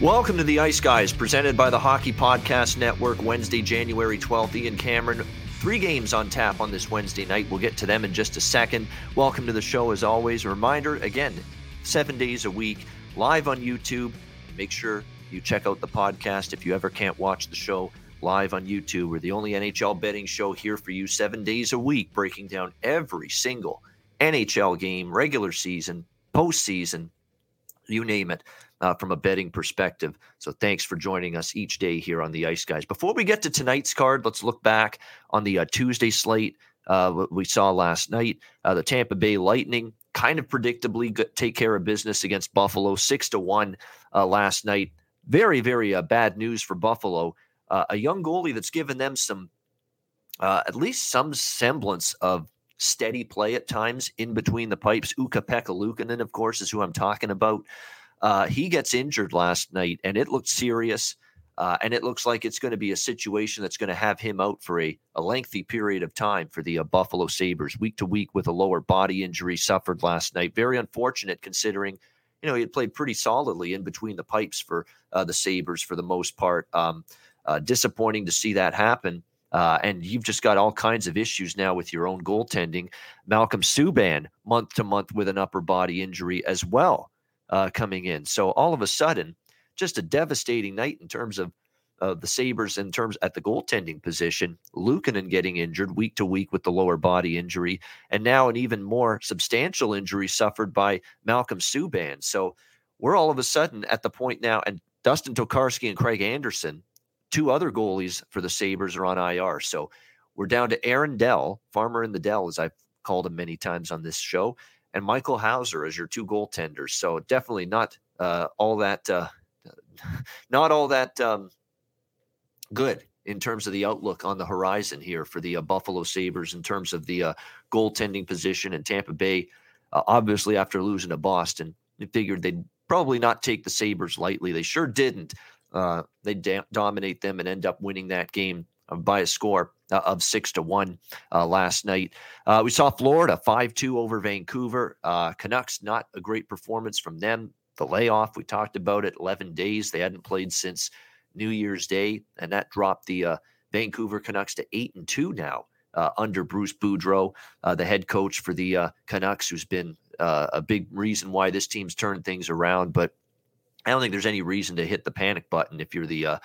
Welcome to the Ice Guys, presented by the Hockey Podcast Network, Wednesday, January 12th. Ian Cameron, three games on tap on this Wednesday night. We'll get to them in just a second. Welcome to the show, as always. A reminder again, seven days a week, live on YouTube. Make sure you check out the podcast if you ever can't watch the show live on YouTube. We're the only NHL betting show here for you seven days a week, breaking down every single NHL game, regular season, postseason, you name it uh, from a betting perspective. So thanks for joining us each day here on the Ice Guys. Before we get to tonight's card, let's look back on the uh, Tuesday slate. Uh, we saw last night uh, the Tampa Bay Lightning kind of predictably take care of business against Buffalo, six to one uh, last night. Very, very uh, bad news for Buffalo. a young goalie that's given them some, at least some semblance of steady play at times in between the pipes. Ukko-Pekka Luukkonen, of course, is who I'm talking about. Uh, he gets injured last night, and it looked serious. Uh, and it looks like it's going to be a situation that's going to have him out for a, a lengthy period of time for the uh, Buffalo Sabres, week to week with a lower body injury suffered last night. Very unfortunate considering, you know, he had played pretty solidly in between the pipes for uh, the Sabres for the most part. Um, uh, disappointing to see that happen. Uh, and you've just got all kinds of issues now with your own goaltending. Malcolm Subban, month to month with an upper body injury as well uh, coming in. So all of a sudden, just a devastating night in terms of uh, the Sabres in terms at the goaltending position. Luukkonen getting injured week to week with the lower body injury, and now an even more substantial injury suffered by Malcolm Subban. So we're all of a sudden at the point now, and Dustin Tokarski and Craig Anderson, two other goalies for the Sabres, are on IR. So we're down to Aaron Dell, Farmer in the Dell, as I've called him many times on this show, and Michael Houser as your two goaltenders. So definitely not uh, all that, uh, not all that um, good in terms of the outlook on the horizon here for the uh, Buffalo Sabres in terms of the uh, goaltending position in Tampa Bay. Uh, obviously, after losing to Boston, they figured they'd probably not take the Sabres lightly. They sure didn't. Uh, they da- dominate them and end up winning that game by a score uh, of six to one uh, last night. Uh, we saw Florida five two over Vancouver. Uh, Canucks not a great performance from them. The layoff we talked about it. Eleven days they hadn't played since New Year's Day, and that dropped the uh, Vancouver Canucks to eight and two now. Uh, under Bruce Boudreau, the head coach for the Canucks, who's been a big reason why this team's turned things around. But I don't think there's any reason to hit the panic button if you're the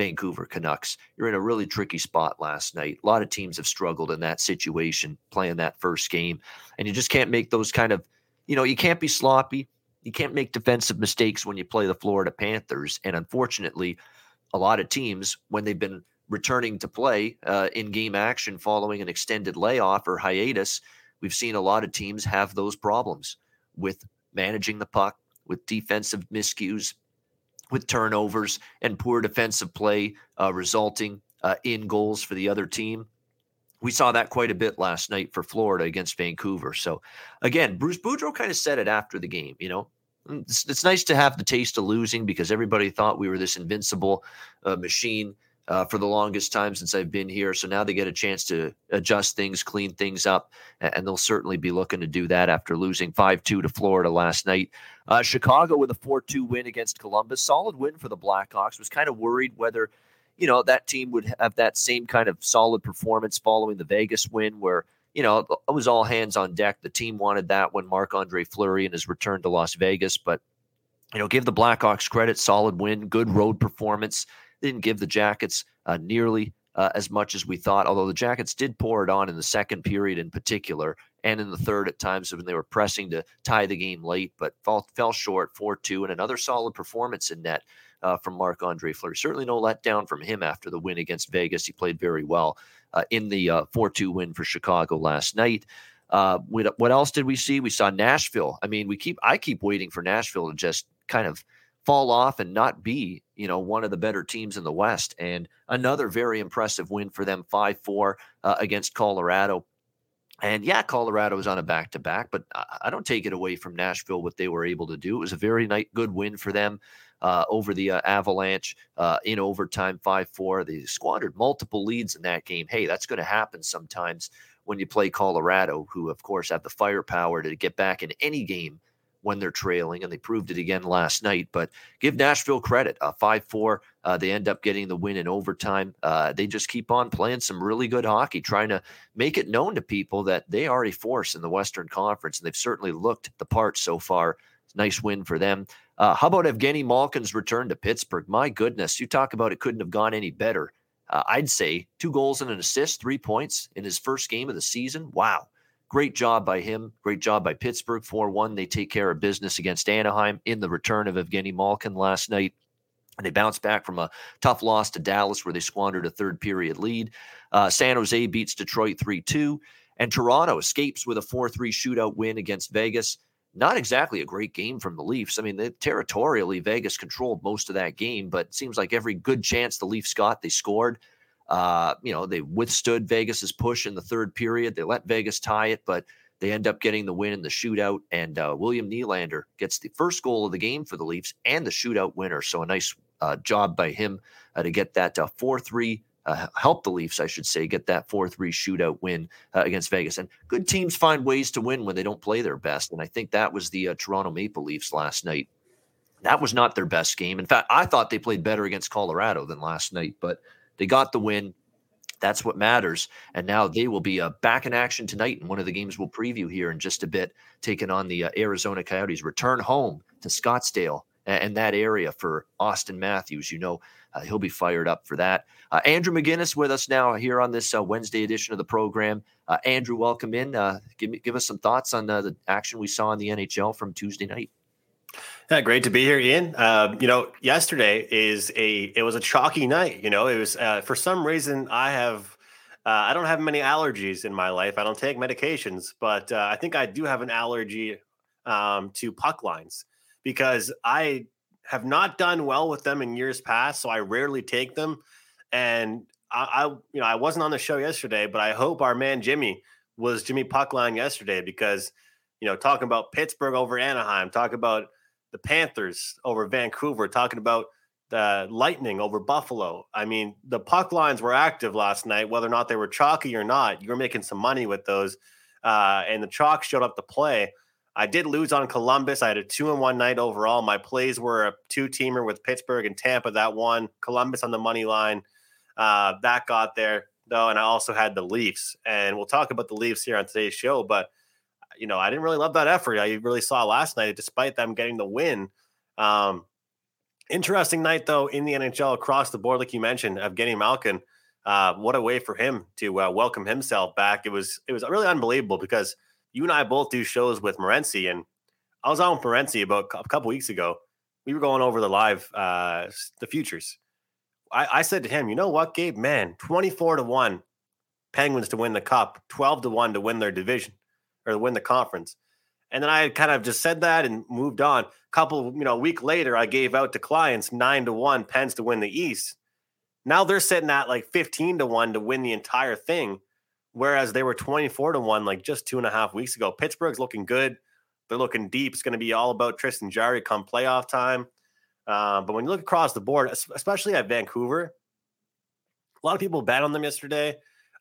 Vancouver Canucks. You're in a really tricky spot last night. A lot of teams have struggled in that situation playing that first game. And you just can't make those kind of, you know, you can't be sloppy. You can't make defensive mistakes when you play the Florida Panthers. And unfortunately, a lot of teams, when they've been returning to play uh, in game action following an extended layoff or hiatus, we've seen a lot of teams have those problems with managing the puck, with defensive miscues, with turnovers and poor defensive play uh, resulting uh, in goals for the other team. We saw that quite a bit last night for Florida against Vancouver. So, again, Bruce Boudreau kind of said it after the game. You know, mm, it's, it's nice to have the taste of losing because everybody thought we were this invincible uh, machine uh, for the longest time since I've been here. So now they get a chance to adjust things, clean things up, and they'll certainly be looking to do that after losing 5 2 to Florida last night. Uh, Chicago with a 4 2 win against Columbus. Solid win for the Blackhawks. Was kind of worried whether, you know, that team would have that same kind of solid performance following the Vegas win where. You know, it was all hands on deck. The team wanted that when Marc Andre Fleury and his return to Las Vegas. But, you know, give the Blackhawks credit. Solid win, good road performance They didn't give the Jackets uh, nearly uh, as much as we thought, although the Jackets did pour it on in the second period in particular and in the third at times when they were pressing to tie the game late, but fall, fell short 4 2 and another solid performance in net. Uh, from Marc Andre Fleury. Certainly no letdown from him after the win against Vegas. He played very well uh, in the uh, 4 2 win for Chicago last night. Uh, what else did we see? We saw Nashville. I mean, we keep I keep waiting for Nashville to just kind of fall off and not be, you know, one of the better teams in the West. And another very impressive win for them, 5 4 uh, against Colorado. And yeah, Colorado was on a back to back, but I don't take it away from Nashville what they were able to do. It was a very nice, good win for them uh, over the uh, Avalanche uh, in overtime, 5 4. They squandered multiple leads in that game. Hey, that's going to happen sometimes when you play Colorado, who, of course, have the firepower to get back in any game when they're trailing, and they proved it again last night. But give Nashville credit. Uh, 5 4, uh, they end up getting the win in overtime. Uh, they just keep on playing some really good hockey, trying to make it known to people that they are a force in the Western Conference, and they've certainly looked the part so far. Nice win for them. Uh, how about Evgeny Malkin's return to Pittsburgh? My goodness, you talk about it couldn't have gone any better. Uh, I'd say two goals and an assist, three points in his first game of the season. Wow. Great job by him. Great job by Pittsburgh. 4 1. They take care of business against Anaheim in the return of Evgeny Malkin last night. And they bounced back from a tough loss to Dallas, where they squandered a third period lead. Uh, San Jose beats Detroit 3 2. And Toronto escapes with a 4 3 shootout win against Vegas. Not exactly a great game from the Leafs. I mean, they, territorially, Vegas controlled most of that game, but it seems like every good chance the Leafs got, they scored. Uh, you know, they withstood Vegas's push in the third period. They let Vegas tie it, but they end up getting the win in the shootout. And uh, William Nylander gets the first goal of the game for the Leafs and the shootout winner. So a nice uh, job by him uh, to get that uh, 4 3. Uh, help the Leafs, I should say, get that 4 3 shootout win against Vegas. And good teams find ways to win when they don't play their best. And I think that was the Toronto Maple Leafs last night. That was not their best game. In fact, I thought they played better against Colorado than last night, but they got the win. That's what matters. And now they will be uh, back in action tonight in one of the games we'll preview here in just a bit, taking on the uh, Arizona Coyotes. Return home to Scottsdale and that area for Auston Matthews. You know, uh, he'll be fired up for that. Uh, Andrew McGinnis with us now here on this uh, Wednesday edition of the program. Uh, Andrew, welcome in. Uh, give me give us some thoughts on uh, the action we saw in the NHL from Tuesday night. Yeah, great to be here, Ian. Uh, you know, yesterday is a it was a chalky night. You know, it was uh, for some reason I have uh, I don't have many allergies in my life. I don't take medications, but uh, I think I do have an allergy um, to puck lines because I have not done well with them in years past. So I rarely take them, and I, I you know I wasn't on the show yesterday, but I hope our man Jimmy was Jimmy Puckline yesterday because you know talking about Pittsburgh over Anaheim, talk about the Panthers over Vancouver, talking about the Lightning over Buffalo. I mean, the puck lines were active last night, whether or not they were chalky or not. You were making some money with those, uh, and the chalk showed up to play. I did lose on Columbus. I had a two and one night overall. My plays were a two teamer with Pittsburgh and Tampa. That one Columbus on the money line. Uh, that got there though, and I also had the Leafs. And we'll talk about the Leafs here on today's show, but you know, I didn't really love that effort. I really saw last night, despite them getting the win. Um, interesting night though in the NHL across the board, like you mentioned, of Evgeny Malkin. Uh, what a way for him to uh, welcome himself back. It was it was really unbelievable because you and I both do shows with Morency, and I was on with Morency about a couple weeks ago. We were going over the live uh, the futures. I, I said to him, you know what, Gabe? Man, twenty four to one, Penguins to win the cup, twelve to one to win their division or win the conference. And then I kind of just said that and moved on. A couple, you know, a week later, I gave out to clients nine to one Pens to win the East. Now they're sitting at like 15 to one to win the entire thing, whereas they were 24 to one like just two and a half weeks ago. Pittsburgh's looking good. They're looking deep. It's going to be all about Tristan Jarry come playoff time. Uh, but when you look across the board, especially at Vancouver, a lot of people bet on them yesterday.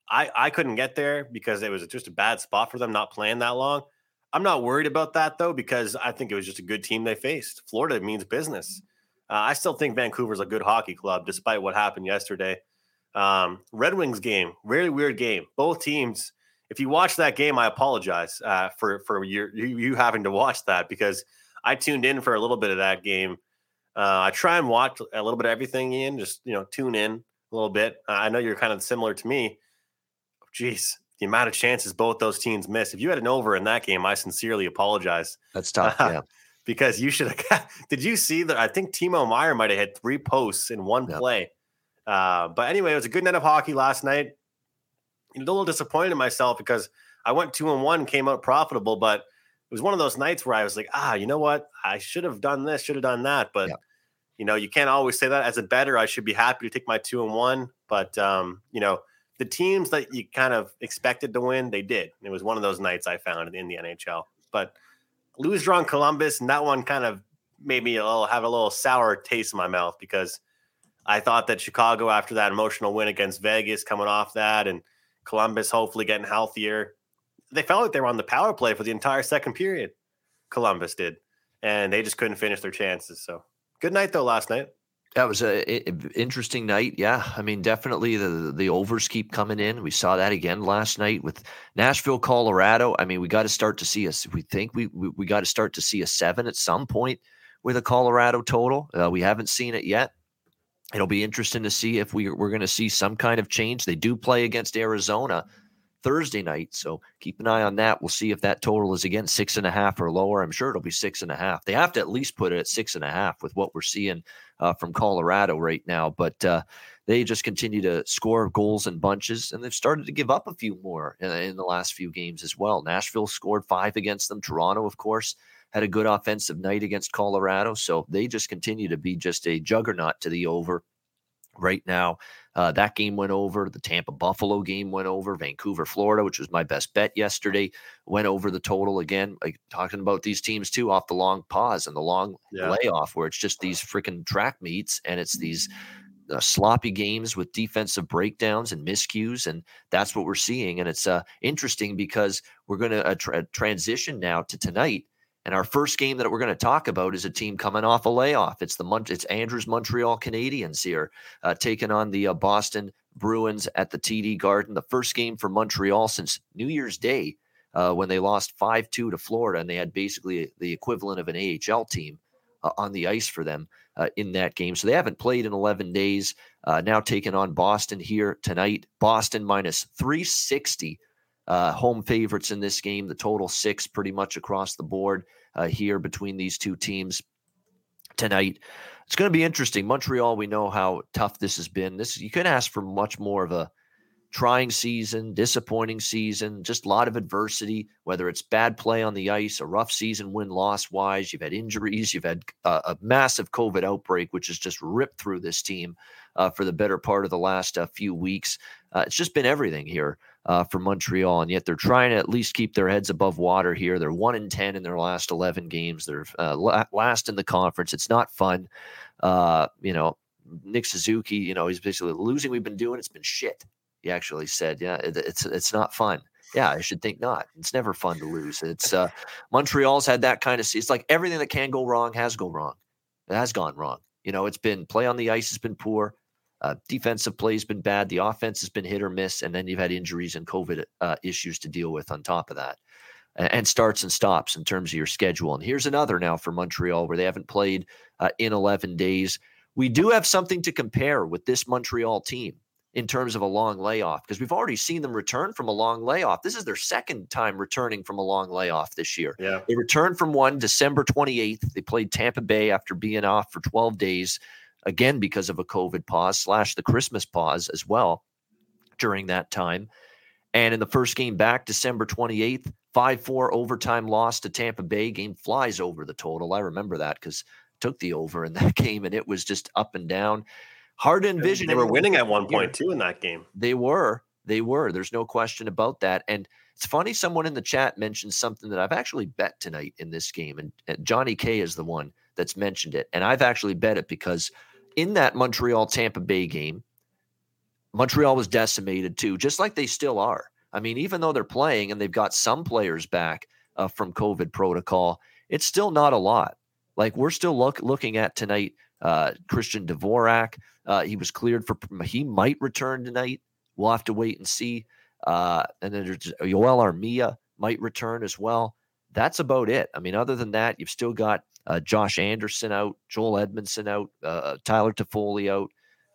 I I couldn't get there because it was just a bad spot for them not playing that long. I'm not worried about that though because I think it was just a good team they faced. Florida means business. Uh, I still think Vancouver's a good hockey club despite what happened yesterday. Um, Red Wings game, really weird game. Both teams. If you watch that game, I apologize uh, for for your, you, you having to watch that because I tuned in for a little bit of that game. Uh, I try and watch a little bit of everything, Ian. Just you know, tune in a little bit. I know you're kind of similar to me. Jeez, the amount of chances both those teams missed. If you had an over in that game, I sincerely apologize. That's tough. yeah. because you should have. Did you see that? I think Timo Meier might have had three posts in one yep. play. Uh, but anyway, it was a good night of hockey last night. A little disappointed in myself because I went two and one, came out profitable, but it was one of those nights where I was like, ah, you know what? I should have done this, should have done that. But yep. you know, you can't always say that. As a better, I should be happy to take my two and one. But um, you know, the teams that you kind of expected to win, they did. It was one of those nights I found in the NHL. But lose draw Columbus, and that one kind of made me a little have a little sour taste in my mouth because I thought that Chicago, after that emotional win against Vegas, coming off that, and Columbus hopefully getting healthier, they felt like they were on the power play for the entire second period. Columbus did, and they just couldn't finish their chances. So good night though last night. That was a, a, interesting night. Yeah, I mean, definitely the the overs keep coming in. We saw that again last night with Nashville, Colorado. I mean, we got to start to see us. We think we we, we got to start to see a seven at some point with a Colorado total. Uh, we haven't seen it yet. It'll be interesting to see if we we're going to see some kind of change. They do play against Arizona Thursday night. So keep an eye on that. We'll see if that total is again six and a half or lower. I'm sure it'll be six and a half. They have to at least put it at six and a half with what we're seeing uh, from Colorado right now. But uh, they just continue to score goals in bunches, and they've started to give up a few more in, in the last few games as well. Nashville scored five against them. Toronto, of course, had a good offensive night against Colorado. So they just continue to be just a juggernaut to the over right now. Uh, that game went over. The Tampa Buffalo game went over. Vancouver, Florida, which was my best bet yesterday, went over the total again. Like talking about these teams too, off the long pause and the long yeah. layoff, where it's just these freaking track meets and it's these uh, sloppy games with defensive breakdowns and miscues, and that's what we're seeing. And it's uh, interesting because we're going to uh, tra- transition now to tonight and our first game that we're going to talk about is a team coming off a layoff. It's the Mon- it's Andrews Montreal Canadiens here uh, taking on the uh, Boston Bruins at the TD Garden. The first game for Montreal since New Year's Day uh, when they lost five two to Florida, and they had basically the equivalent of an AHL team uh, on the ice for them uh, in that game. So they haven't played in 11 days. Uh, now taking on Boston here tonight. Boston minus 360. home favorites in this game. The total six pretty much across the board uh, here between these two teams tonight. It's going to be interesting. Montreal, we know how tough this has been. This you could ask for much more of a trying season, disappointing season, just a lot of adversity, whether it's bad play on the ice, a rough season win loss wise, you've had injuries, you've had uh, a massive COVID outbreak, which has just ripped through this team uh, for the better part of the last uh, few weeks. Uh, it's just been everything here uh, for Montreal, and yet they're trying to at least keep their heads above water here. They're one in ten in their last eleven games. They're uh, last in the conference. It's not fun. Uh, you know, Nick Suzuki. You know, he's basically losing. We've been doing. It's been shit. He actually said, "Yeah, it, it's it's not fun." Yeah, I should think not. It's never fun to lose. It's uh, Montreal's had that kind of. It's like everything that can go wrong has go wrong. It has gone wrong. You know, it's been play on the ice has been poor. Uh, defensive play has been bad. The offense has been hit or miss, and then you've had injuries and COVID uh, issues to deal with on top of that, and, and, starts and stops in terms of your schedule. And here's another now for Montreal where they haven't played uh, in 11 days. We do have something to compare with this Montreal team in terms of a long layoff because we've already seen them return from a long layoff. This is their second time returning from a long layoff this year. Yeah. They returned from one December 28th. They played Tampa Bay after being off for 12 days again because of a COVID pause slash the Christmas pause as well during that time. And in the first game back, December 28th, 5 4 overtime loss to Tampa Bay. Game flies over the total. I remember that because took the over in that game and it was just up and down. Hard to envision. They were winning at one point too in that game. They were. They were. There's no question about that. And it's funny, someone in the chat mentioned something that I've actually bet tonight in this game. And, and Johnny K is the one that's mentioned it. And I've actually bet it because in that Montreal Tampa Bay game, Montreal was decimated too, just like they still are. I mean, even though they're playing and they've got some players back uh, from COVID protocol, it's still not a lot. Like we're still look, looking at tonight, uh, Christian Dvorak. Uh, he was cleared for. He might return tonight. We'll have to wait and see. Uh, and then there's Joel Armia might return as well. That's about it. I mean, other than that, you've still got uh, Josh Anderson out, Joel Edmundson out, uh, Tyler Toffoli out.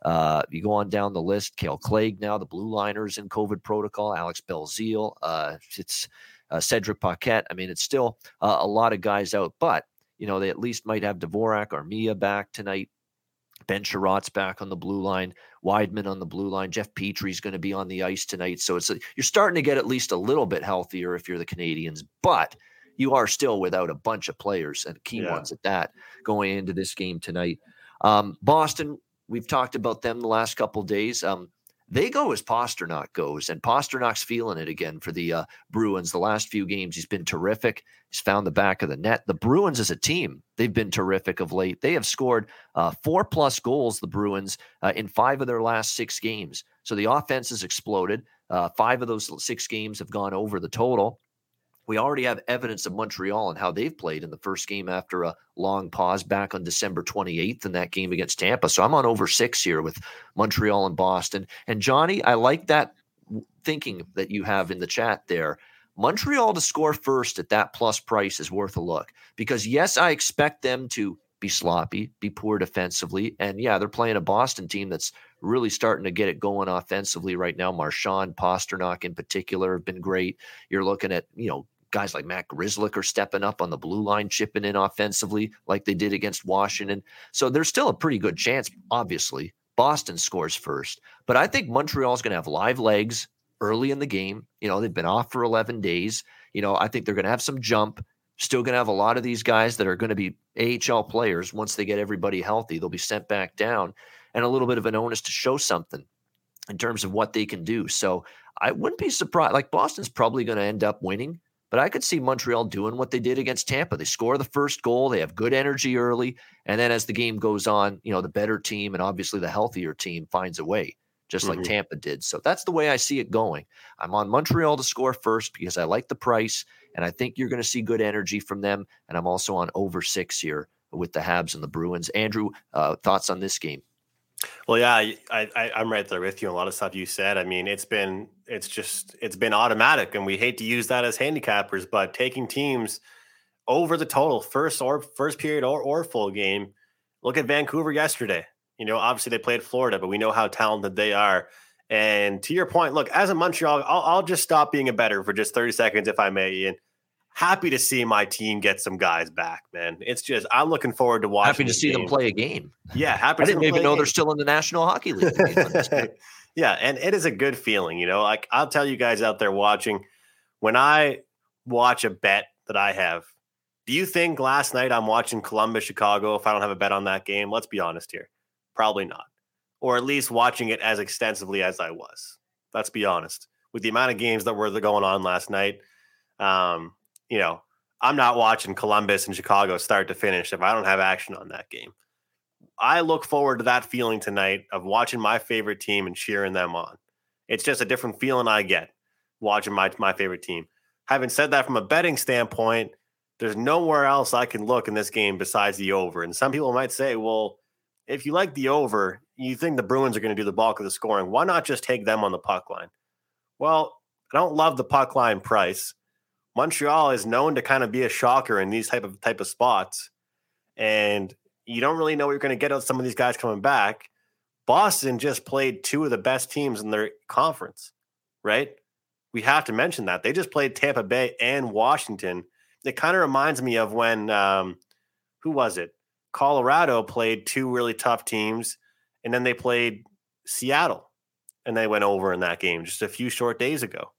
Uh, you go on down the list, Kale Clague now, the blue liners in COVID protocol, Alex Belzile, uh, it's uh, Cedric Paquette. I mean, it's still uh, a lot of guys out, but you know, they at least might have Dvorak or Mia back tonight. Ben Chiarot's back on the blue line, Wideman on the blue line. Jeff Petry's going to be on the ice tonight. So it's a, you're starting to get at least a little bit healthier if you're the Canadians, but you are still without a bunch of players and key yeah. ones at that going into this game tonight. Um, Boston, we've talked about them the last couple days. Um, they go as Pastrnak goes, and Pastrnak's feeling it again for the uh, Bruins. The last few games, he's been terrific. He's found the back of the net. The Bruins as a team, they've been terrific of late. They have scored uh, four plus goals, the Bruins, uh, in five of their last six games. So the offense has exploded. Uh, five of those six games have gone over the total we already have evidence of Montreal and how they've played in the first game after a long pause back on December 28th in that game against Tampa. So I'm on over six here with Montreal and Boston. And Johnny, I like that thinking that you have in the chat there. Montreal to score first at that plus price is worth a look because, yes, I expect them to be sloppy, be poor defensively. And yeah, they're playing a Boston team that's really starting to get it going offensively right now. Marchand, Pastrnak in particular have been great. You're looking at, you know, guys like Matt Grzelcyk are stepping up on the blue line, chipping in offensively like they did against Washington. So there's still a pretty good chance, obviously. Boston scores first, but I think Montreal's going to have live legs early in the game. You know, they've been off for 11 days. You know, I think they're going to have some jump. Still going to have a lot of these guys that are going to be AHL players once they get everybody healthy. They'll be sent back down and a little bit of an onus to show something in terms of what they can do. So I wouldn't be surprised. Like Boston's probably going to end up winning. But I could see Montreal doing what they did against Tampa. They score the first goal, they have good energy early, and then as the game goes on, you know, the better team and obviously the healthier team finds a way, just mm-hmm. like Tampa did. So that's the way I see it going. I'm on Montreal to score first because I like the price, and I think you're going to see good energy from them. And I'm also on over six here with the Habs and the Bruins. Andrew, uh, thoughts on this game? Well, yeah, I, I I'm right there with you. A lot of stuff you said. I mean, it's been it's just it's been automatic, and we hate to use that as handicappers, but taking teams over the total first or first period or or full game. Look at Vancouver yesterday. You know, obviously they played Florida, but we know how talented they are. And to your point, look, as a Montreal, I'll, I'll just stop being a better for just 30 seconds, if I may, Ian happy to see my team get some guys back, man. It's just I'm looking forward to watching. Happy to see game. them play a game. Yeah, happy. I didn't even know they're still in the National Hockey League. yeah, and it is a good feeling, you know. Like I'll tell you guys out there watching, when I watch a bet that I have, do you think last night I'm watching Columbus Chicago if I don't have a bet on that game? Let's be honest here, probably not, or at least watching it as extensively as I was. Let's be honest with the amount of games that were going on last night. Um, you know, I'm not watching Columbus and Chicago start to finish if I don't have action on that game. I look forward to that feeling tonight of watching my favorite team and cheering them on. It's just a different feeling I get watching my my favorite team. Having said that, from a betting standpoint, there's nowhere else I can look in this game besides the over. And some people might say, well, if you like the over, you think the Bruins are going to do the bulk of the scoring. Why not just take them on the puck line? Well, I don't love the puck line price. Montreal is known to kind of be a shocker in these type of type of spots, and you don't really know what you're going to get out of some of these guys coming back. Boston just played two of the best teams in their conference, right? We have to mention that they just played Tampa Bay and Washington. It kind of reminds me of when um, who was it? Colorado played two really tough teams, and then they played Seattle, and they went over in that game just a few short days ago.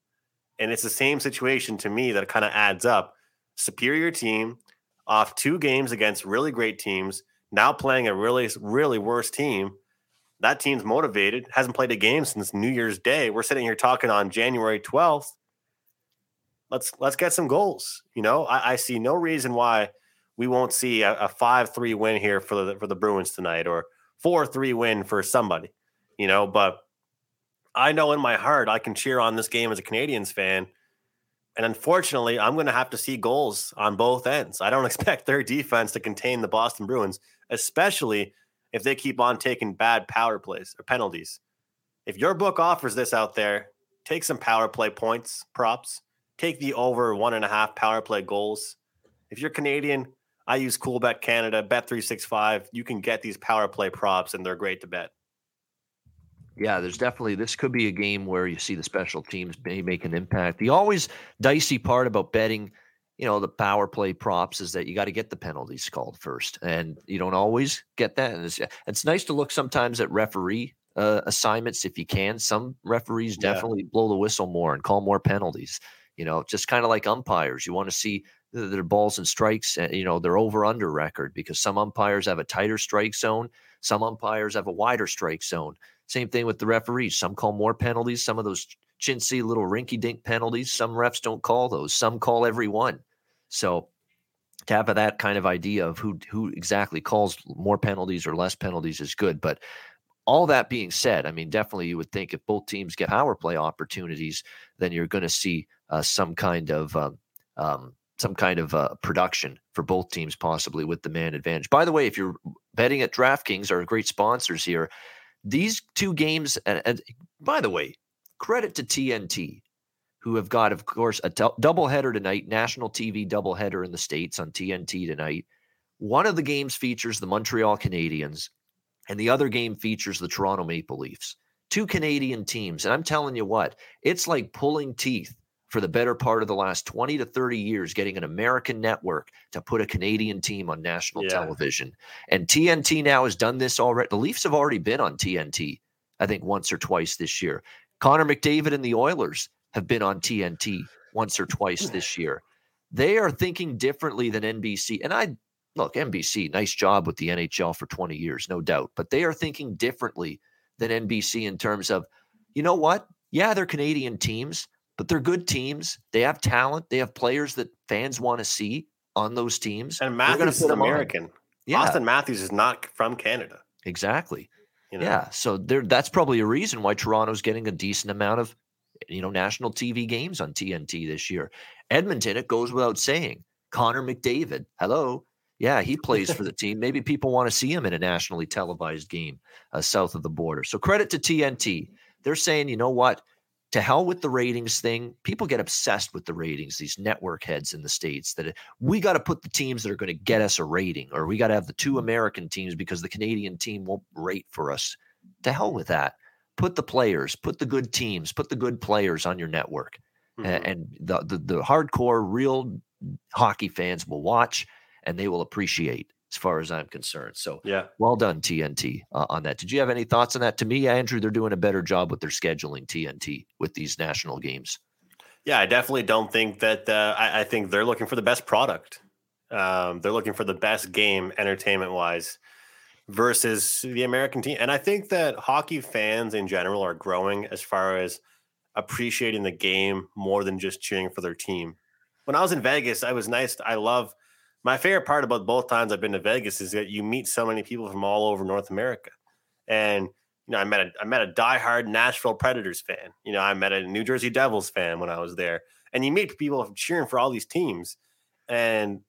And it's the same situation to me that kind of adds up. Superior team off two games against really great teams, now playing a really, really worse team. That team's motivated, hasn't played a game since New Year's Day. We're sitting here talking on January 12th. Let's let's get some goals. You know, I, I see no reason why we won't see a, five three win here for the for the Bruins tonight or four three win for somebody. You know, but I know in my heart I can cheer on this game as a Canadiens fan. And unfortunately, I'm going to have to see goals on both ends. I don't expect their defense to contain the Boston Bruins, especially if they keep on taking bad power plays or penalties. If your book offers this out there, take some power play points, props, take the over one and a half power play goals. If you're Canadian, I use Canada, Bet six five. You can get these power play props, and they're great to bet. Yeah, there's definitely this could be a game where you see the special teams may make an impact. The always dicey part about betting, you know, the power play props is that you got to get the penalties called first, and you don't always get that. And it's, it's nice to look sometimes at referee uh, assignments if you can. Some referees Yeah. definitely blow the whistle more and call more penalties. You know, just kind of like umpires, you want to see their balls and strikes, uh, you know, their over under record because some umpires have a tighter strike zone, some umpires have a wider strike zone. Same thing with the referees. Some call more penalties, some of those chintzy little rinky dink penalties. Some refs don't call those, some call every one. So to have that kind of idea of who who exactly calls more penalties or less penalties is good. But all that being said, I mean, definitely you would think if both teams get power play opportunities, then you're going to see uh, some kind of um, um, some kind of uh, production for both teams, possibly with the man advantage. By the way, if you're betting at DraftKings, are great sponsors here. These two games, and, and by the way, credit to TNT, who have got, of course, a dou- doubleheader tonight, national TV doubleheader in the states on TNT tonight. One of the games features the Montreal Canadiens, and the other game features the Toronto Maple Leafs. Two Canadian teams. And I'm telling you what, it's like pulling teeth for the better part of the last 20 to 30 years, getting an American network to put a Canadian team on national Yeah. television. And TNT now has done this already. The Leafs have already been on TNT, I think, once or twice this year. Connor McDavid and the Oilers have been on TNT once or twice this year. They are thinking differently than NBC. And I look, NBC, nice job with the NHL for 20 years, no doubt. But they are thinking differently than NBC in terms of, you know what? Yeah, they're Canadian teams, but they're good teams. They have talent. They have players that fans want to see on those teams. And Matthews is. American. Yeah, Auston Matthews is not from Canada. exactly. You know? Yeah, so there that's probably a reason why Toronto's getting a decent amount of you know national TV games on TNT this year. Edmonton, it goes without saying, Connor McDavid. Hello. Yeah, he plays for the team. Maybe people want to see him in a nationally televised game uh, south of the border. So credit to TNT. They're saying, you know what? To hell with the ratings thing. People get obsessed with the ratings, these network heads in the States, that we got to put the teams that are going to get us a rating, or we got to have the two American teams because the Canadian team won't rate for us. To hell with that. Put the players, put the good teams, put the good players on your network. Mhm. And the, the the hardcore real hockey fans will watch and they will appreciate as far as I'm concerned. So yeah. well done, TNT, uh, on that. Did you have any thoughts on that? To me, Andrew, they're doing a better job with their scheduling TNT with these national games. Yeah, I definitely don't think that. Uh, I, I think they're looking for the best product. Um, they're looking for the best game, entertainment wise, versus the American team. And I think that hockey fans in general are growing as far as appreciating the game more than just cheering for their team. When I was in Vegas, I was nice. I love my favorite part about both times I've been to Vegas is that you meet so many people from all over North America, and you know, I met a I met a diehard Nashville Predators fan. You know, I met a New Jersey Devils fan when I was there, and you meet people cheering for all these teams, and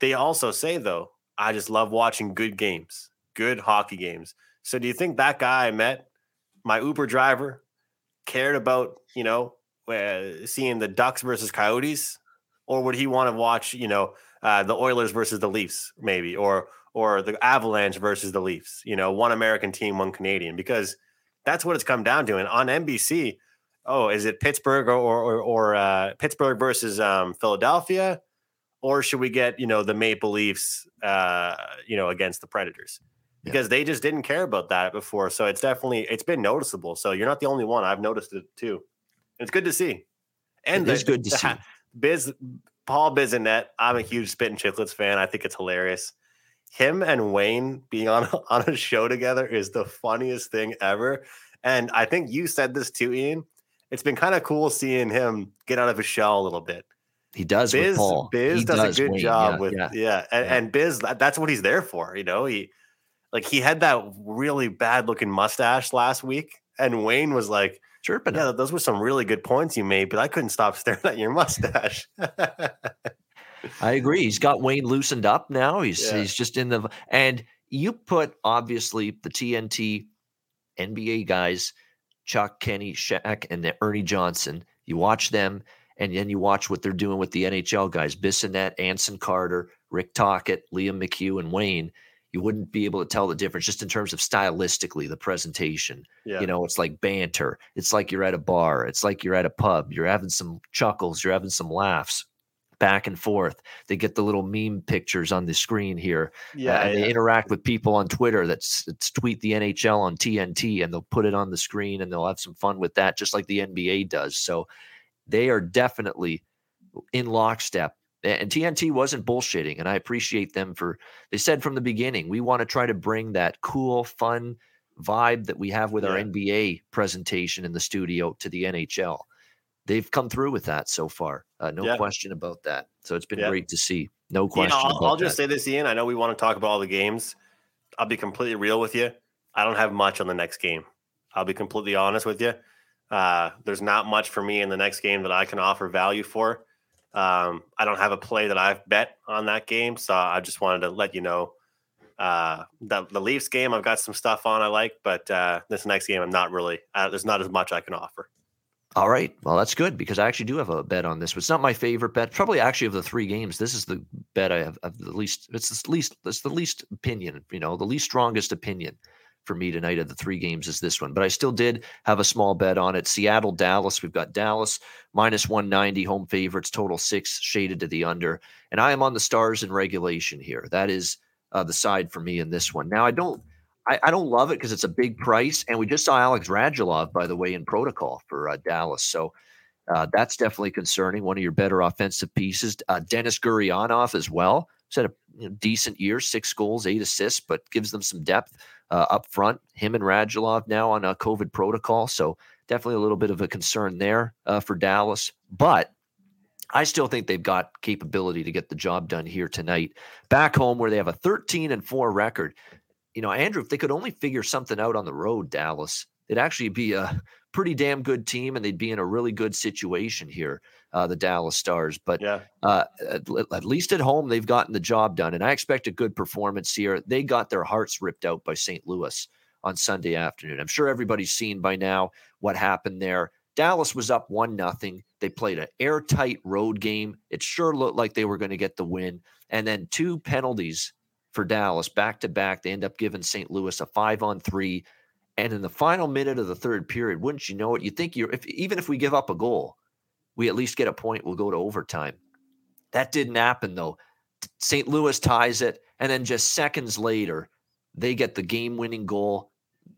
they also say though, I just love watching good games, good hockey games. So, do you think that guy I met, my Uber driver, cared about you know uh, seeing the Ducks versus Coyotes, or would he want to watch you know uh, the Oilers versus the Leafs, maybe, or or the Avalanche versus the Leafs? You know, one American team, one Canadian, because that's what it's come down to. And on NBC, oh, is it Pittsburgh or or, or uh, Pittsburgh versus um, Philadelphia, or should we get you know the Maple Leafs, uh, you know, against the Predators? Yeah. Because they just didn't care about that before, so it's definitely it's been noticeable. So you're not the only one. I've noticed it too. It's good to see. And It is the- good to the see. Biz Paul Bissonnette, I'm a huge Spit and Chicklets fan. I think it's hilarious. Him and Wayne being on on a show together is the funniest thing ever. And I think you said this too, Ian. It's been kind of cool seeing him get out of his shell a little bit. He does with Biz, Paul. Biz He does, a good Wayne, job yeah, with yeah. yeah, And, yeah. and Biz that's what he's there for. You know, he like he had that really bad looking mustache last week, and Wayne was like, chirping. "Yeah, those were some really good points you made, but I couldn't stop staring at your mustache." I agree. He's got Wayne loosened up now. He's Yeah. he's just in the and you put obviously the TNT NBA guys, Chuck, Kenny, Shaq, and the Ernie Johnson. You watch them, And then you watch what they're doing with the NHL guys: Bissonnette, Anson Carter, Rick Tocchet, Liam McHugh, and Wayne. You wouldn't be able to tell the difference just in terms of stylistically the presentation. Yeah. You know, it's like banter. It's like you're at a bar. It's like you're at a pub. You're having some chuckles. You're having some laughs back and forth. They get the little meme pictures on the screen here. yeah, Uh, and yeah. they interact with people on Twitter that's, that's tweet the NHL on TNT and they'll put it on the screen and they'll have some fun with that, just like the NBA does. So they are definitely in lockstep. And TNT wasn't bullshitting, and I appreciate them for. They said from the beginning, we want to try to bring that cool, fun vibe that we have with our NBA presentation in the studio to the NHL. They've come through with that so far, uh, no Yeah. question about that. So it's been Yeah. great to see. No Ian, question. I'll, I'll just say this, Ian. I know we want to talk about all the games. I'll be completely real with you. I don't have much on the next game. I'll be completely honest with you. Uh, there's not much for me in the next game that I can offer value for. Um, I don't have a play that I've bet on that game, so I just wanted to let you know uh, that the Leafs game I've got some stuff on I like, but uh, this next game I'm not really. Uh, there's not as much I can offer. All right. Well, that's good because I actually do have a bet on this. But it's not my favorite bet. Probably actually of the three games, this is the bet I have of the least. It's the least. It's the least opinion. You know, the least strongest opinion for me tonight of the three games is this one. But I still did have a small bet on it. Seattle, Dallas. We've got Dallas minus one ninety home favorites, total six shaded to the under, and I am on the Stars in regulation here. That is uh, the side for me in this one. Now I don't. I, I don't love it because it's a big price, and we just saw Alex Radulov, by the way, in protocol for uh, Dallas. So uh, that's definitely concerning. One of your better offensive pieces. Uh, Denis Gurianov as well. He's had a you know, decent year, six goals, eight assists, but gives them some depth uh, up front. Him and Radulov now on a COVID protocol, so definitely a little bit of a concern there uh, for Dallas. But I still think they've got capability to get the job done here tonight. Back home, where they have a 13 and four record. You know, Andrew, if they could only figure something out on the road, Dallas, they'd actually be a pretty damn good team, and they'd be in a really good situation here, uh, the Dallas Stars. But Yeah, uh, at, at least at home, they've gotten the job done, and I expect a good performance here. They got their hearts ripped out by St. Louis on Sunday afternoon. I'm sure everybody's seen by now what happened there. Dallas was up one nothing. They played an airtight road game. It sure looked like they were going to get the win, and then two penalties for Dallas back to back. They end up giving St. Louis a five on three. And in the final minute of the third period, wouldn't you know it? You think you're if even if we give up a goal, we at least get a point. We'll go to overtime. That didn't happen though. St. Louis ties it, and then just seconds later, they get the game-winning goal.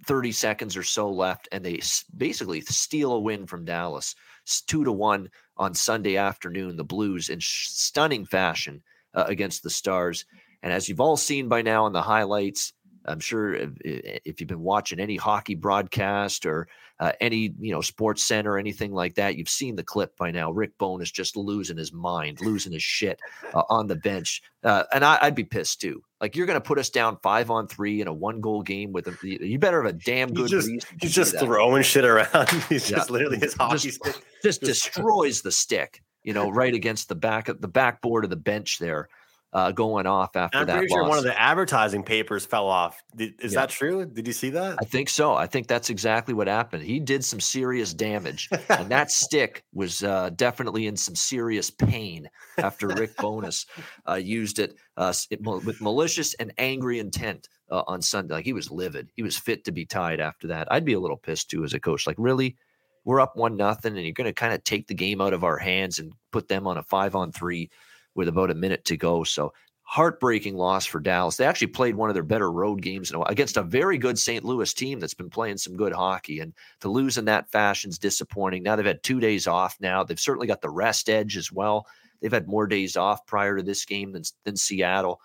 30 seconds or so left, and they basically steal a win from Dallas. It's two to one on Sunday afternoon. The Blues in sh- stunning fashion uh, against the Stars. And as you've all seen by now in the highlights, I'm sure if, if you've been watching any hockey broadcast or uh, any you know sports center anything like that, you've seen the clip by now. Rick Bone is just losing his mind, losing his shit uh, on the bench, uh, and I, I'd be pissed too. Like you're going to put us down five on three in a one goal game with a, you better have a damn He's good just, reason. he's just throwing shit around. He's Yeah. just literally his hockey Just- stick. just destroys the stick, you know, right against the back of the backboard of the bench there, uh, going off after I'm that pretty sure loss. one of the advertising papers fell off. Is Yeah. that true? Did you see that? I think so. I think that's exactly what happened. He did some serious damage, and that stick was uh, definitely in some serious pain after Rick Bowness uh, used it, uh, it with malicious and angry intent uh, on Sunday. Like he was livid. He was fit to be tied after that. I'd be a little pissed too as a coach. Like, really? We're up one nothing, and you're going to kind of take the game out of our hands and put them on a five on three with about a minute to go. So heartbreaking loss for Dallas. They actually played one of their better road games in a against a very good St. Louis team that's been playing some good hockey. And to lose in that fashion is disappointing. Now they've had two days off. Now they've certainly got the rest edge as well. They've had more days off prior to this game than, than Seattle.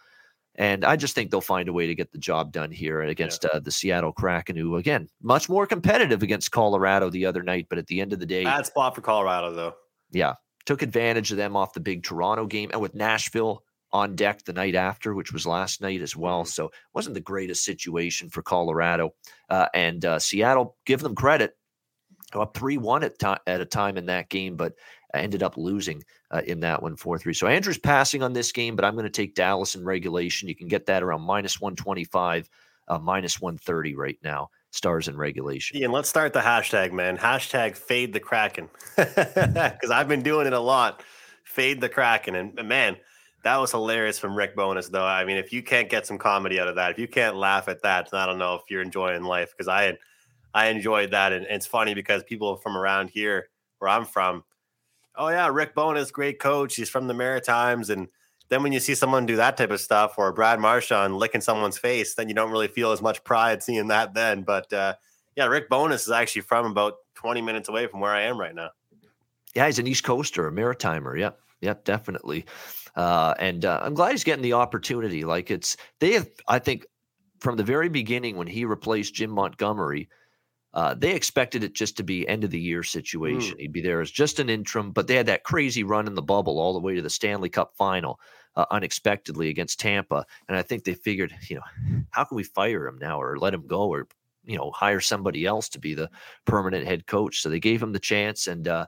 And I just think they'll find a way to get the job done here against uh, the Seattle Kraken, who, again, much more competitive against Colorado the other night. But at the end of the day, Bad spot for Colorado, though. yeah, took advantage of them off the big Toronto game and with Nashville on deck the night after, which was last night as well. Mhm. So it wasn't the greatest situation for Colorado. Uh, and uh, Seattle, give them credit, go up 3 1 at, ti- at a time in that game, but ended up losing uh, in that one 4 3. So Andrew's passing on this game, but I'm going to take Dallas in regulation. You can get that around minus 125, uh, minus 130 right now. Stars in regulation. Ian, let's start the hashtag, man. Hashtag fade the Kraken. Because I've been doing it a lot. Fade the Kraken. And man, that was hilarious from Rick Bowness, though. I mean, if you can't get some comedy out of that, if you can't laugh at that, I don't know if you're enjoying life. Because I I enjoyed that, and, and it's funny because people from around here, where I'm from, oh yeah, Rick Bowness, great coach. He's from the Maritimes, and then when you see someone do that type of stuff, or Brad Marchand licking someone's face, then you don't really feel as much pride seeing that then. But uh, yeah, Rick Bowness is actually from about 20 minutes away from where I am right now. Yeah, he's an East Coaster, a Maritimer. Yep, yep, definitely. Uh, and uh, I'm glad he's getting the opportunity. Like it's they have, I think, from the very beginning when he replaced Jim Montgomery. Uh, they expected it just to be end of the year situation. Mm. He'd be there as just an interim, but they had that crazy run in the bubble all the way to the Stanley Cup final uh, unexpectedly against Tampa. And I think they figured, you know, how can we fire him now or let him go or, you know, hire somebody else to be the permanent head coach? So they gave him the chance. And, uh,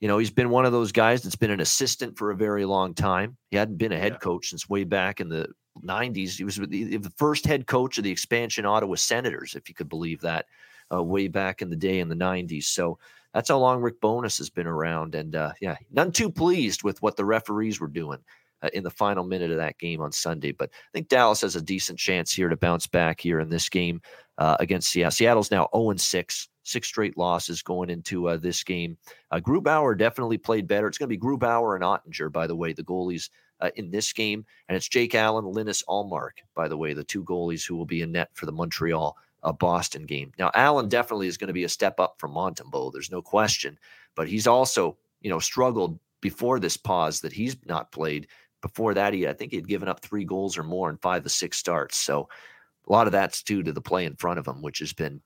you know, he's been one of those guys that's been an assistant for a very long time. He hadn't been a head yeah. coach since way back in the 90s. He was the, the first head coach of the expansion Ottawa Senators, if you could believe that uh, way back in the day in the 90s. So that's how long Rick Bowness has been around. And uh, yeah, none too pleased with what the referees were doing uh, in the final minute of that game on Sunday. But I think Dallas has a decent chance here to bounce back here in this game uh, against Seattle. Seattle's now 0 6, six straight losses going into uh, this game. Uh, Grubauer definitely played better. It's going to be Grubauer and Oettinger, by the way, the goalies. Uh, in this game, and it's Jake Allen, Linus Ullmark, by the way, the two goalies who will be in net for the Montreal a Boston game. Now, Allen definitely is going to be a step up from Montembeault. There's no question, but he's also, you know, struggled before this pause that he's not played. Before that, he I think he had given up three goals or more in five to six starts. So a lot of that's due to the play in front of him, which has been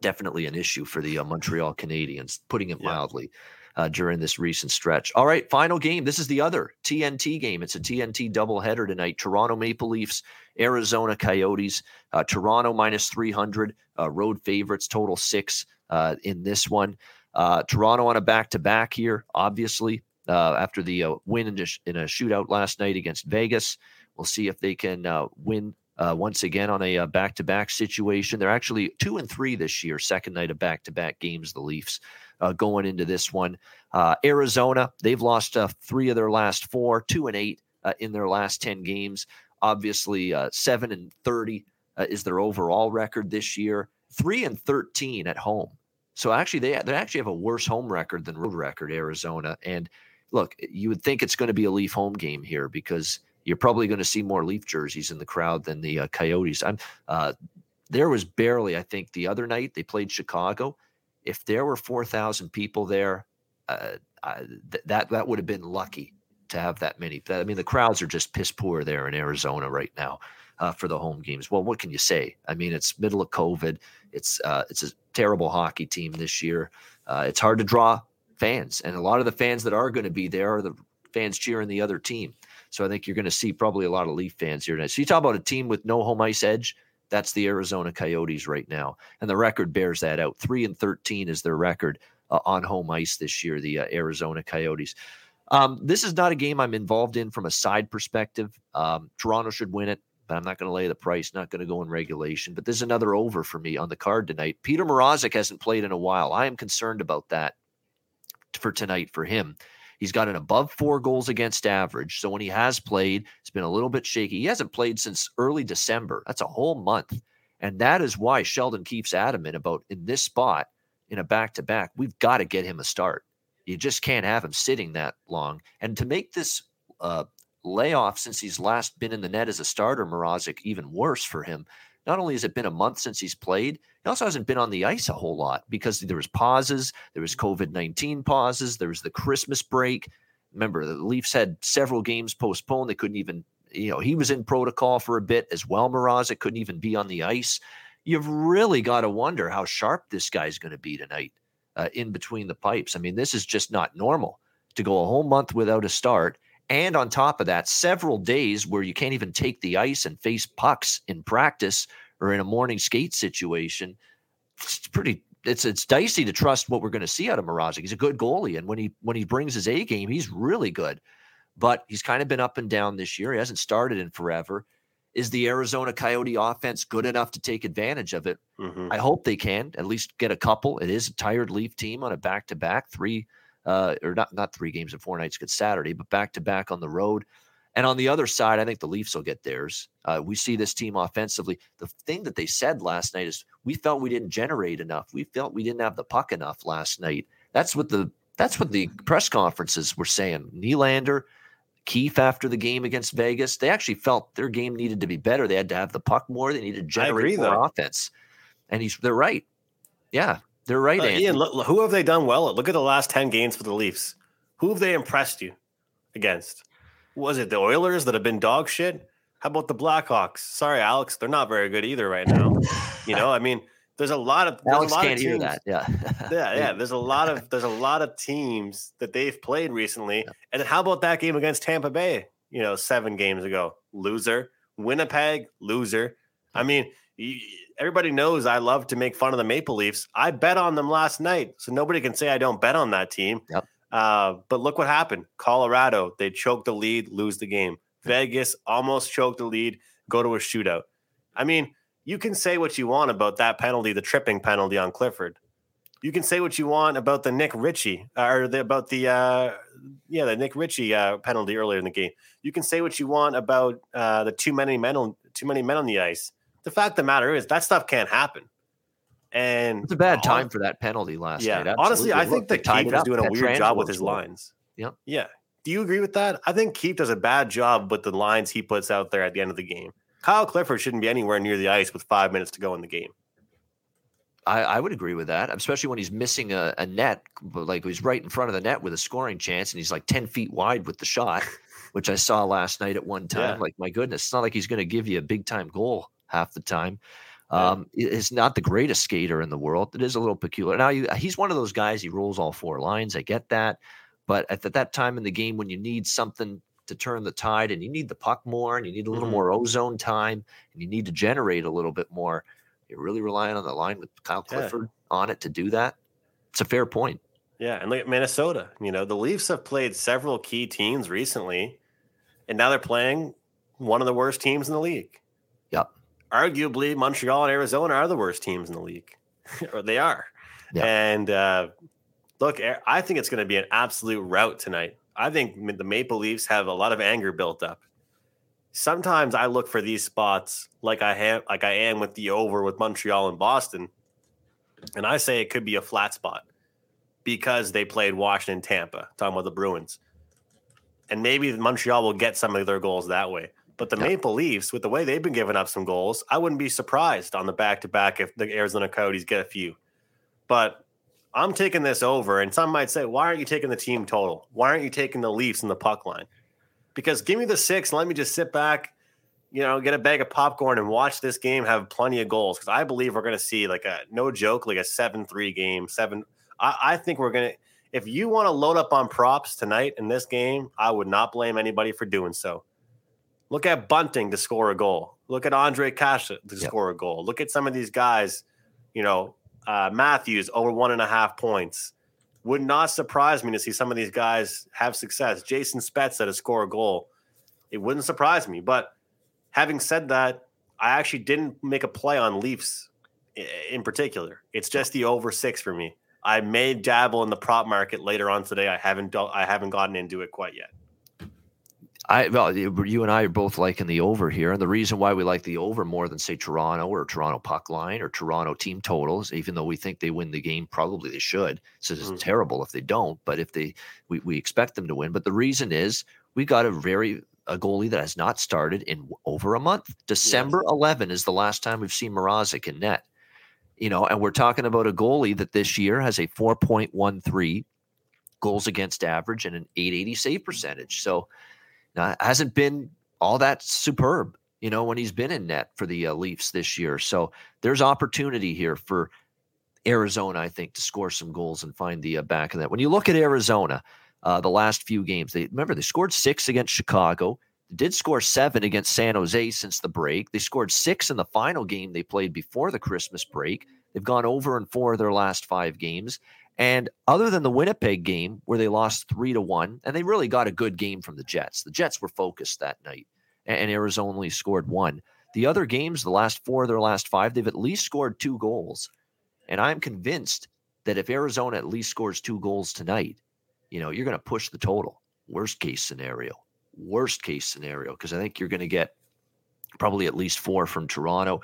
definitely an issue for the uh, Montreal Canadiens, putting it yeah. mildly uh, during this recent stretch. All right, final game. This is the other TNT game. It's a TNT doubleheader tonight. Toronto Maple Leafs, Arizona Coyotes. Uh, Toronto minus 300, uh, road favorites, total six uh, in this one. Uh, Toronto on a back to back here, obviously, uh, after the win in a, in a, shootout last night against Vegas. We'll see if they can win uh, once again on a back to back situation. They're actually two and three this year, second night of back to back games, the Leafs uh, going into this one. Uh, Arizona, they've lost uh, three of their last four, two and eight uh, in their last 10 games. Obviously, uh, seven and 30 uh, is their overall record this year, three and 13 at home. So actually, they, they actually have a worse home record than road record, Arizona. And look, you would think it's going to be a Leaf home game here because you're probably going to see more Leaf jerseys in the crowd than the Coyotes. I'm there was barely, I think, the other night they played Chicago if there were 4,000 people there, uh, th- that that would have been lucky to have that many. I mean, the crowds are just piss poor there in Arizona right now uh, for the home games. Well, what can you say? I mean, it's middle of COVID. It's uh, it's a terrible hockey team this year. Uh, it's hard to draw fans, and a lot of the fans that are going to be there are the fans cheering the other team. So I think you're going to see probably a lot of Leaf fans here tonight. So you talk about a team with no home ice edge. That's the Arizona Coyotes right now, and the record bears that out. Three and thirteen is their record uh, on home ice this year. The uh, Arizona Coyotes. Um, this is not a game I'm involved in from a side perspective. Um, Toronto should win it, but I'm not going to lay the price. Not going to go in regulation. But this is another over for me on the card tonight. Petr Mrazek hasn't played in a while. I am concerned about that for tonight for him. He's got an above four goals against average. So when he has played, it's been a little bit shaky. He hasn't played since early December. That's a whole month. And that is why Sheldon Keefe's adamant about in this spot in a back to back, we've got to get him a start. You just can't have him sitting that long. And to make this uh, layoff since he's last been in the net as a starter, Mrazek, even worse for him. Not only has it been a month since he's played, he also hasn't been on the ice a whole lot because there was pauses, there was COVID nineteen pauses, there was the Christmas break. Remember, the Leafs had several games postponed. They couldn't even, you know, he was in protocol for a bit as well. Mrazek couldn't even be on the ice. You've really got to wonder how sharp this guy's going to be tonight uh, in between the pipes. I mean, this is just not normal to go a whole month without a start. And on top of that, several days where you can't even take the ice and face pucks in practice or in a morning skate situation, it's pretty it's it's dicey to trust what we're going to see out of Mrazek. He's a good goalie, and when he when he brings his A game, he's really good. But he's kind of been up and down this year. He hasn't started in forever, Is the Arizona Coyote offense good enough to take advantage of it? Mhm. I hope they can at least get a couple. It is a tired Leaf team on a back to back, three uh, or not not three games in four nights good Saturday, but back to back on the road. And on the other side, I think the Leafs will get theirs. Uh, we see this team offensively. The thing that they said last night is we felt we didn't generate enough. We felt we didn't have the puck enough last night. That's what the that's what the press conferences were saying. Nylander, Keefe after the game against Vegas, they actually felt their game needed to be better. They had to have the puck more. They needed to I agree, generate more though. offense. And he's they're right. Yeah, they're right. Uh, Ian, look, who have they done well? at? Look at the last 10 games for the Leafs. Who have they impressed you against? Was it the Oilers that have been dog shit? How about the Blackhawks? Sorry, Alex, they're not very good either right now. You know, I mean, there's a lot of there's Alex a lot can't of hear teams- that. Yeah. Yeah, yeah. There's a lot of there's a lot of teams that they've played recently. And then how about that game against Tampa Bay? You know, seven games ago, loser. Winnipeg, loser. I mean, everybody knows I love to make fun of the Maple Leafs. I bet on them last night, so nobody can say I don't bet on that team. Yep. Uh, but look what happened. Colorado, they choke the lead, lose the game. Vegas almost choked the lead, go to a shootout. I mean, you can say what you want about that penalty, the tripping penalty on Clifford. You can say what you want about the Nick Ritchie or the, about the uh, yeah the Nick Ritchie uh, penalty earlier in the game. You can say what you want about uh, the too many men on too many men on the ice. The fact of the matter is that stuff can't happen. And It's a bad time for that penalty last yeah, night. honestly, I Absolutely. think Look, that Keefe it is doing a weird job with his lines. Yeah. Yeah. Do you agree with that? I think Keefe does a bad job with the lines he puts out there at the end of the game. Kyle Clifford shouldn't be anywhere near the ice with five minutes to go in the game. I, I would agree with that, especially when he's missing a, a net, like he's right in front of the net with a scoring chance, and he's like ten feet wide with the shot, which I saw last night at one time. Yeah. Like my goodness, it's not like he's going to give you a big time goal half the time. Yeah. Um, he's not the greatest skater in the world. It is a little peculiar. Now you, he's one of those guys. He rolls all four lines. I get that, but at, that time in the game when you need something to turn the tide and you need the puck more and you need a little Mhm. more ozone time and you need to generate a little bit more, you're really relying on the line with Kyle Yeah. Clifford on it to do that. It's a fair point. Yeah, and look at Minnesota. You know, the Leafs have played several key teams recently, and now they're playing one of the worst teams in the league. Yep. Arguably, Montreal and Arizona are the worst teams in the league, or they are. Yeah. And uh, look, I think it's going to be an absolute rout tonight. I think the Maple Leafs have a lot of anger built up. Sometimes I look for these spots like I have, like I am with the over with Montreal and Boston, and I say it could be a flat spot because they played Washington, Tampa, talking about the Bruins. And maybe Montreal will get some of their goals that way. But the Yeah. Maple Leafs, with the way they've been giving up some goals, I wouldn't be surprised on the back to back if the Arizona Coyotes get a few. But I'm taking this over, and some might say, why aren't you taking the team total? Why aren't you taking the Leafs in the puck line? Because give me the six and let me just sit back, you know, get a bag of popcorn and watch this game have plenty of goals. Because I believe we're going to see like a no joke, like a seven three game. Seven. I, I think we're going to. If you want to load up on props tonight in this game, I would not blame anybody for doing so. Look at Bunting to score a goal. Look at Ondrej Kase to Yep. score a goal. Look at some of these guys. You know, uh, Matthews over one and a half points. Would not surprise me to see some of these guys have success. Jason Spezza to score a goal. It wouldn't surprise me. But having said that, I actually didn't make a play on Leafs in particular. It's just the over six for me. I may dabble in the prop market later on today. I haven't I haven't gotten into it quite yet. I well, you and I are both liking the over here, and the reason why we like the over more than say Toronto or Toronto puck line or Toronto team totals, even though we think they win the game, probably they should. So it's Mhm. terrible if they don't, but if they, we, we expect them to win. But the reason is we got a very a goalie that has not started in over a month. December 11 is the last time we've seen Mrazek in net. You know, and we're talking about a goalie that this year has a 4.13 goals against average and an 880 save percentage. So it hasn't been all that superb, you know, when he's been in net for the uh, Leafs this year. So there's opportunity here for Arizona, I think, to score some goals and find the uh, back of that. When you look at Arizona, uh, the last few games, they remember they scored six against Chicago. They did score seven against San Jose since the break. They scored six in the final game they played before the Christmas break. They've gone over in four of their last five games. And other than the Winnipeg game where they lost three to one, and they really got a good game from the Jets. The Jets were focused that night. and Arizona only scored one. The other games, the last four their last five, they've at least scored two goals. And I'm convinced that if Arizona at least scores two goals tonight, you know, you're going to push the total. Worst case scenario. Worst case scenario, because I think you're going to get probably at least four from Toronto.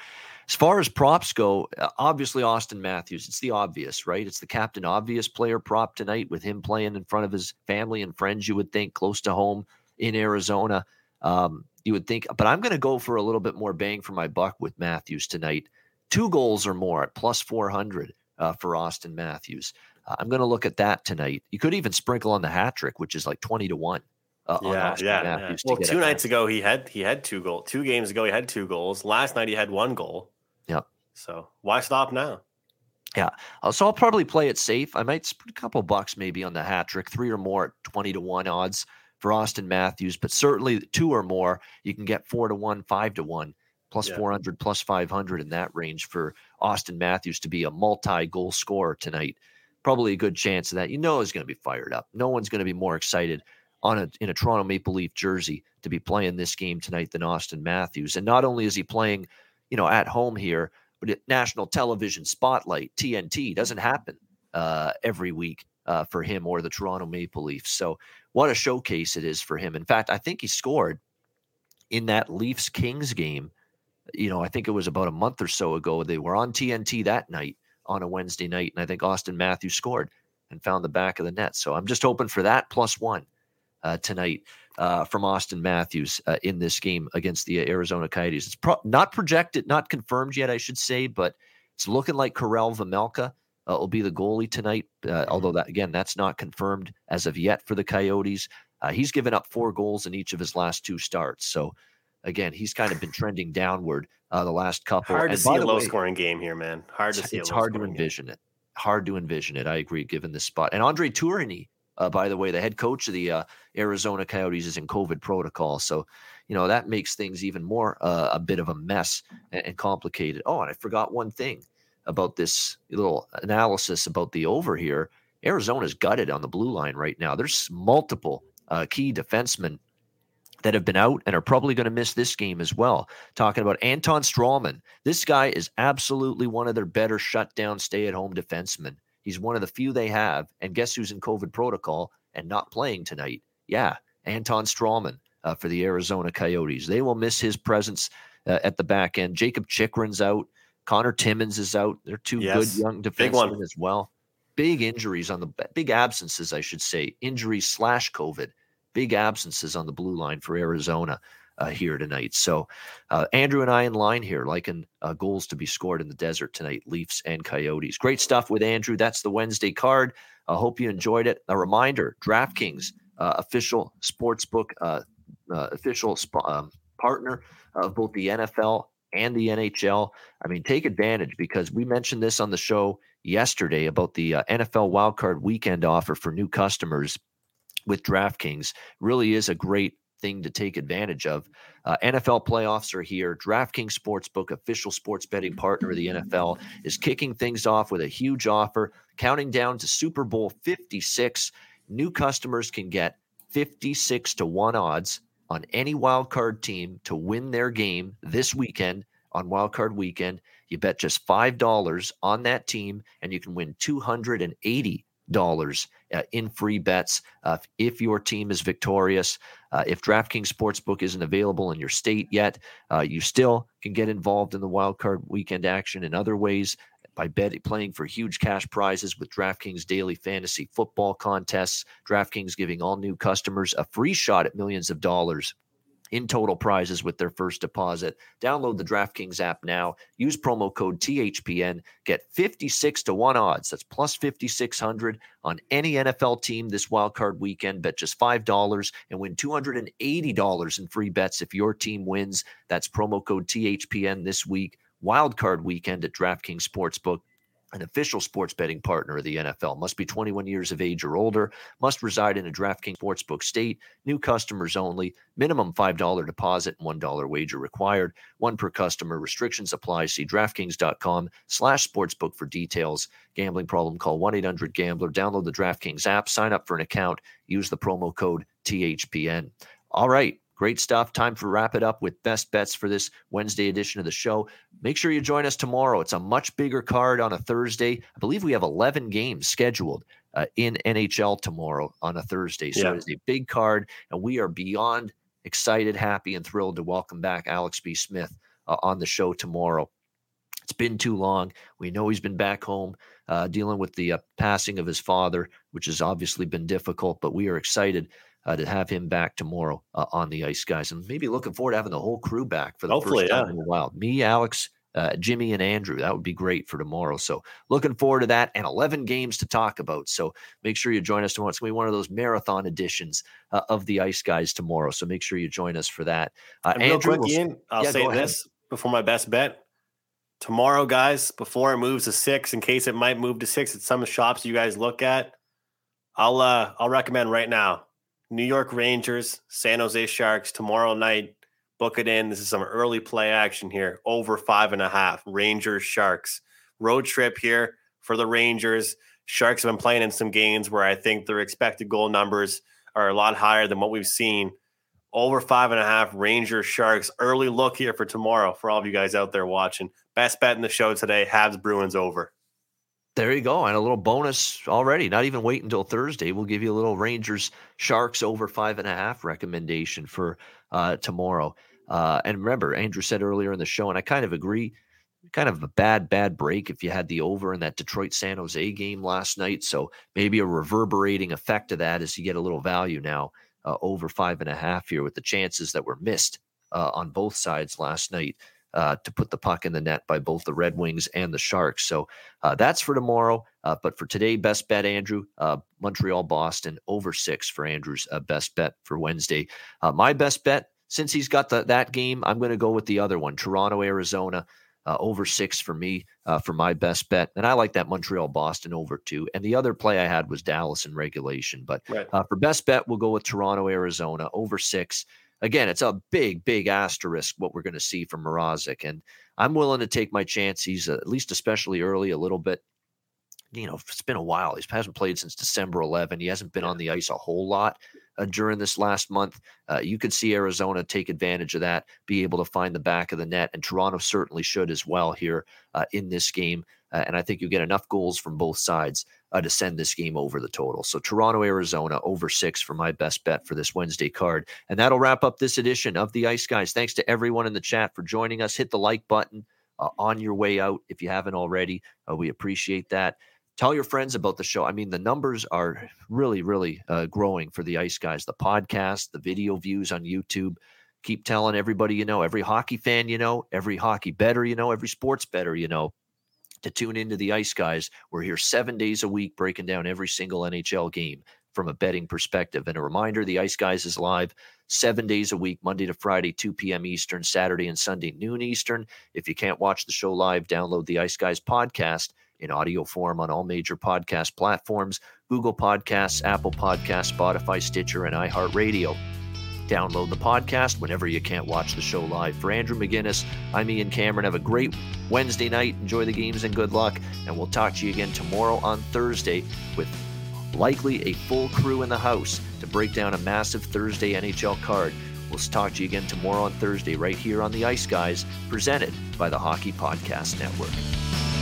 As far as props go, uh, obviously Auston Matthews, it's the obvious, right? It's the captain obvious player prop tonight with him playing in front of his family and friends, you would think, close to home in Arizona. Um, you would think, but I'm going to go for a little bit more bang for my buck with Matthews tonight. Two goals or more at plus 400 uh, for Auston Matthews. Uh, I'm going to look at that tonight. You could even sprinkle on the hat trick, which is like 20 to 1. Uh, yeah, yeah, yeah. Well, two nights ago he had he had two goals. Two games ago he had two goals. Last night he had one goal. So why stop now? Yeah. Uh, so I'll probably play it safe. I might spend a couple bucks maybe on the hat trick, three or more at 20 to 1 odds for Auston Matthews, but certainly two or more, you can get four to one, five to one, plus yeah. 400, plus 500 in that range for Auston Matthews to be a multi goal scorer tonight. Probably a good chance of that. You know, he's going to be fired up. No one's going to be more excited on a in a Toronto Maple Leaf jersey to be playing this game tonight than Auston Matthews. And not only is he playing, you know, at home here, but at national television spotlight, TNT doesn't happen uh, every week uh, for him or the Toronto Maple Leafs. So what a showcase it is for him. In fact, I think he scored in that Leafs Kings game. You know, I think it was about a month or so ago. They were on TNT that night on a Wednesday night, and I think Auston Matthews scored and found the back of the net. So I'm just hoping for that plus one uh, tonight uh, from Auston Matthews uh, in this game against the Arizona Coyotes. It's pro- not projected, not confirmed yet, I should say, but it's looking like Karel Vejmelka uh, will be the goalie tonight. Uh, although that again, that's not confirmed as of yet for the Coyotes. Uh, he's given up four goals in each of his last two starts. So again, he's kind of been trending downward uh, the last couple. Hard to and see a low way, scoring game here, man. Hard to see. It's hard to envision game. it. Hard to envision it. I agree, given this spot. And Andre Tourigny, uh, by the way, the head coach of the uh, Arizona Coyotes is in COVID protocol. So, you know, that makes things even more uh, a bit of a mess and, and, complicated. Oh, and I forgot one thing about this little analysis about the over here. Arizona's gutted on the blue line right now. There's multiple uh, key defensemen that have been out and are probably going to miss this game as well. Talking about Anton Stralman. This guy is absolutely one of their better shutdown, stay at home defensemen. He's one of the few they have. And guess who's in COVID protocol and not playing tonight? Yeah, Anton Stralman uh, for the Arizona Coyotes. They will miss his presence uh, at the back end. Jakob Chychrun's out. Connor Timmins is out. They're two yes. good young defensemen as well. Big injuries on the big absences, I should say, injuries slash COVID. Big absences on the blue line for Arizona uh, here tonight. So uh, Andrew and I in line here, liking uh, goals to be scored in the desert tonight, Leafs and Coyotes. Great stuff with Andrew. That's the Wednesday card. I hope you enjoyed it. A reminder: DraftKings uh, official sportsbook, uh, uh, official sp- um, partner of both the NFL and the NHL. I mean, take advantage because we mentioned this on the show yesterday about the NFL wildcard weekend offer for new customers with DraftKings. Really is a great thing to take advantage of. Uh, NFL playoffs are here. DraftKings Sportsbook, official sports betting partner of the NFL, is kicking things off with a huge offer, counting down to Super Bowl 56. New customers can get 56 to 1 odds on any wildcard team to win their game this weekend on wildcard weekend. You bet just $5 on that team, and you can win 280 dollars uh, in free bets uh, if your team is victorious. Uh, if DraftKings Sportsbook isn't available in your state yet, uh, you still can get involved in the wildcard weekend action in other ways by betting, playing for huge cash prizes with DraftKings daily fantasy football contests. DraftKings giving all new customers a free shot at millions of dollars in total prizes with their first deposit. Download the DraftKings app now. Use promo code THPN. Get 56 to 1 odds. That's plus 5,600 on any NFL team this wildcard weekend. Bet just $5 and win $280 in free bets if your team wins. That's promo code THPN this week. Wildcard weekend at DraftKings Sportsbook an official sports betting partner of the NFL. Must be 21 years of age or older. Must reside in a DraftKings Sportsbook state. New customers only. Minimum $5 deposit and $1 wager required. One per customer. Restrictions apply. See DraftKings.com slash sportsbook for details. Gambling problem, call 1-800-GAMBLER. Download the DraftKings app. Sign up for an account. Use the promo code THPN. All right. Great stuff. Time to wrap it up with best bets for this Wednesday edition of the show. Make sure you join us tomorrow. It's a much bigger card on a Thursday. I believe we have 11 games scheduled uh, in NHL tomorrow on a Thursday. So yeah. it is a big card, and we are beyond excited, happy, and thrilled to welcome back Alex B. Smith uh, on the show tomorrow. It's been too long. We know he's been back home uh, dealing with the uh, passing of his father, which has obviously been difficult, but we are excited uh, to have him back tomorrow uh, on the ice, guys, and maybe looking forward to having the whole crew back for the Hopefully, first time yeah. in a while. Me, Alex, uh, Jimmy and Andrew. That would be great for tomorrow. So looking forward to that and 11 games to talk about. So make sure you join us tomorrow. It's going to be one of those marathon editions uh, of the Ice Guys tomorrow. So make sure you join us for that. Uh, Andrew, real quick, Ian, I'll yeah, say this before my best bet. Tomorrow, guys, before it moves to six, in case it might move to six at some shops you guys look at, I'll uh I'll recommend right now New York Rangers, San Jose Sharks tomorrow night. Book it in. This is some early play action here. Over five and a half. Rangers, Sharks. Road trip here for the Rangers. Sharks have been playing in some games where I think their expected goal numbers are a lot higher than what we've seen. Over five and a half. Rangers, Sharks. Early look here for tomorrow for all of you guys out there watching. Best bet in the show today. Habs Bruins over. There you go. And a little bonus already. Not even wait until Thursday. We'll give you a little Rangers Sharks over five and a half recommendation for uh, tomorrow. Uh, and remember, Andrew said earlier in the show, and I kind of agree, kind of a bad, bad break if you had the over in that Detroit San Jose game last night. So maybe a reverberating effect of that is you get a little value now uh, over five and a half here with the chances that were missed uh, on both sides last night uh, to put the puck in the net by both the Red Wings and the Sharks. So uh, that's for tomorrow. Uh, but for today, best bet, Andrew, uh, Montreal, Boston, over six for Andrew's uh, best bet for Wednesday. Uh, my best bet, since he's got the, that game, I'm going to go with the other one Toronto, Arizona. over six for me for my best bet. And I like that Montreal Boston over two. And the other play I had was Dallas in regulation. But right. for best bet, we'll go with Toronto, Arizona over six again, it's a big, big asterisk what we're going to see from Mrazek. And I'm willing to take my chance. He's uh, at least, especially early, a little bit. You know, it's been a while. He hasn't played since December 11. He hasn't been on the ice a whole lot uh, during this last month. Uh, you could see Arizona take advantage of that, be able to find the back of the net, and Toronto certainly should as well here uh, in this game. Uh, and I think you get enough goals from both sides uh, to send this game over the total. So Toronto, Arizona over six for my best bet for this Wednesday card. And that'll wrap up this edition of the Ice Guys. Thanks to everyone in the chat for joining us. Hit the like button uh, on your way out if you haven't already. Uh, we appreciate that. Tell your friends about the show. I mean, the numbers are really, really uh, growing for the Ice Guys. The podcast, the video views on YouTube. Keep telling everybody you know, every hockey fan you know, every hockey better you know, every sports better you know to tune into the Ice Guys. We're here seven days a week breaking down every single NHL game from a betting perspective. And a reminder the Ice Guys is live seven days a week, Monday to Friday, 2 p.m. Eastern, Saturday and Sunday, noon Eastern. If you can't watch the show live, download the Ice Guys podcast in audio form on all major podcast platforms Google Podcasts, Apple Podcasts, Spotify, Stitcher, and iHeartRadio. Download the podcast whenever you can't watch the show live. For Andrew McGinnis, I'm Ian Cameron. Have a great Wednesday night. Enjoy the games and good luck. And we'll talk to you again tomorrow on Thursday with likely a full crew in the house to break down a massive Thursday NHL card. We'll talk to you again tomorrow on Thursday, right here on the Ice Guys, presented by the Hockey Podcast Network.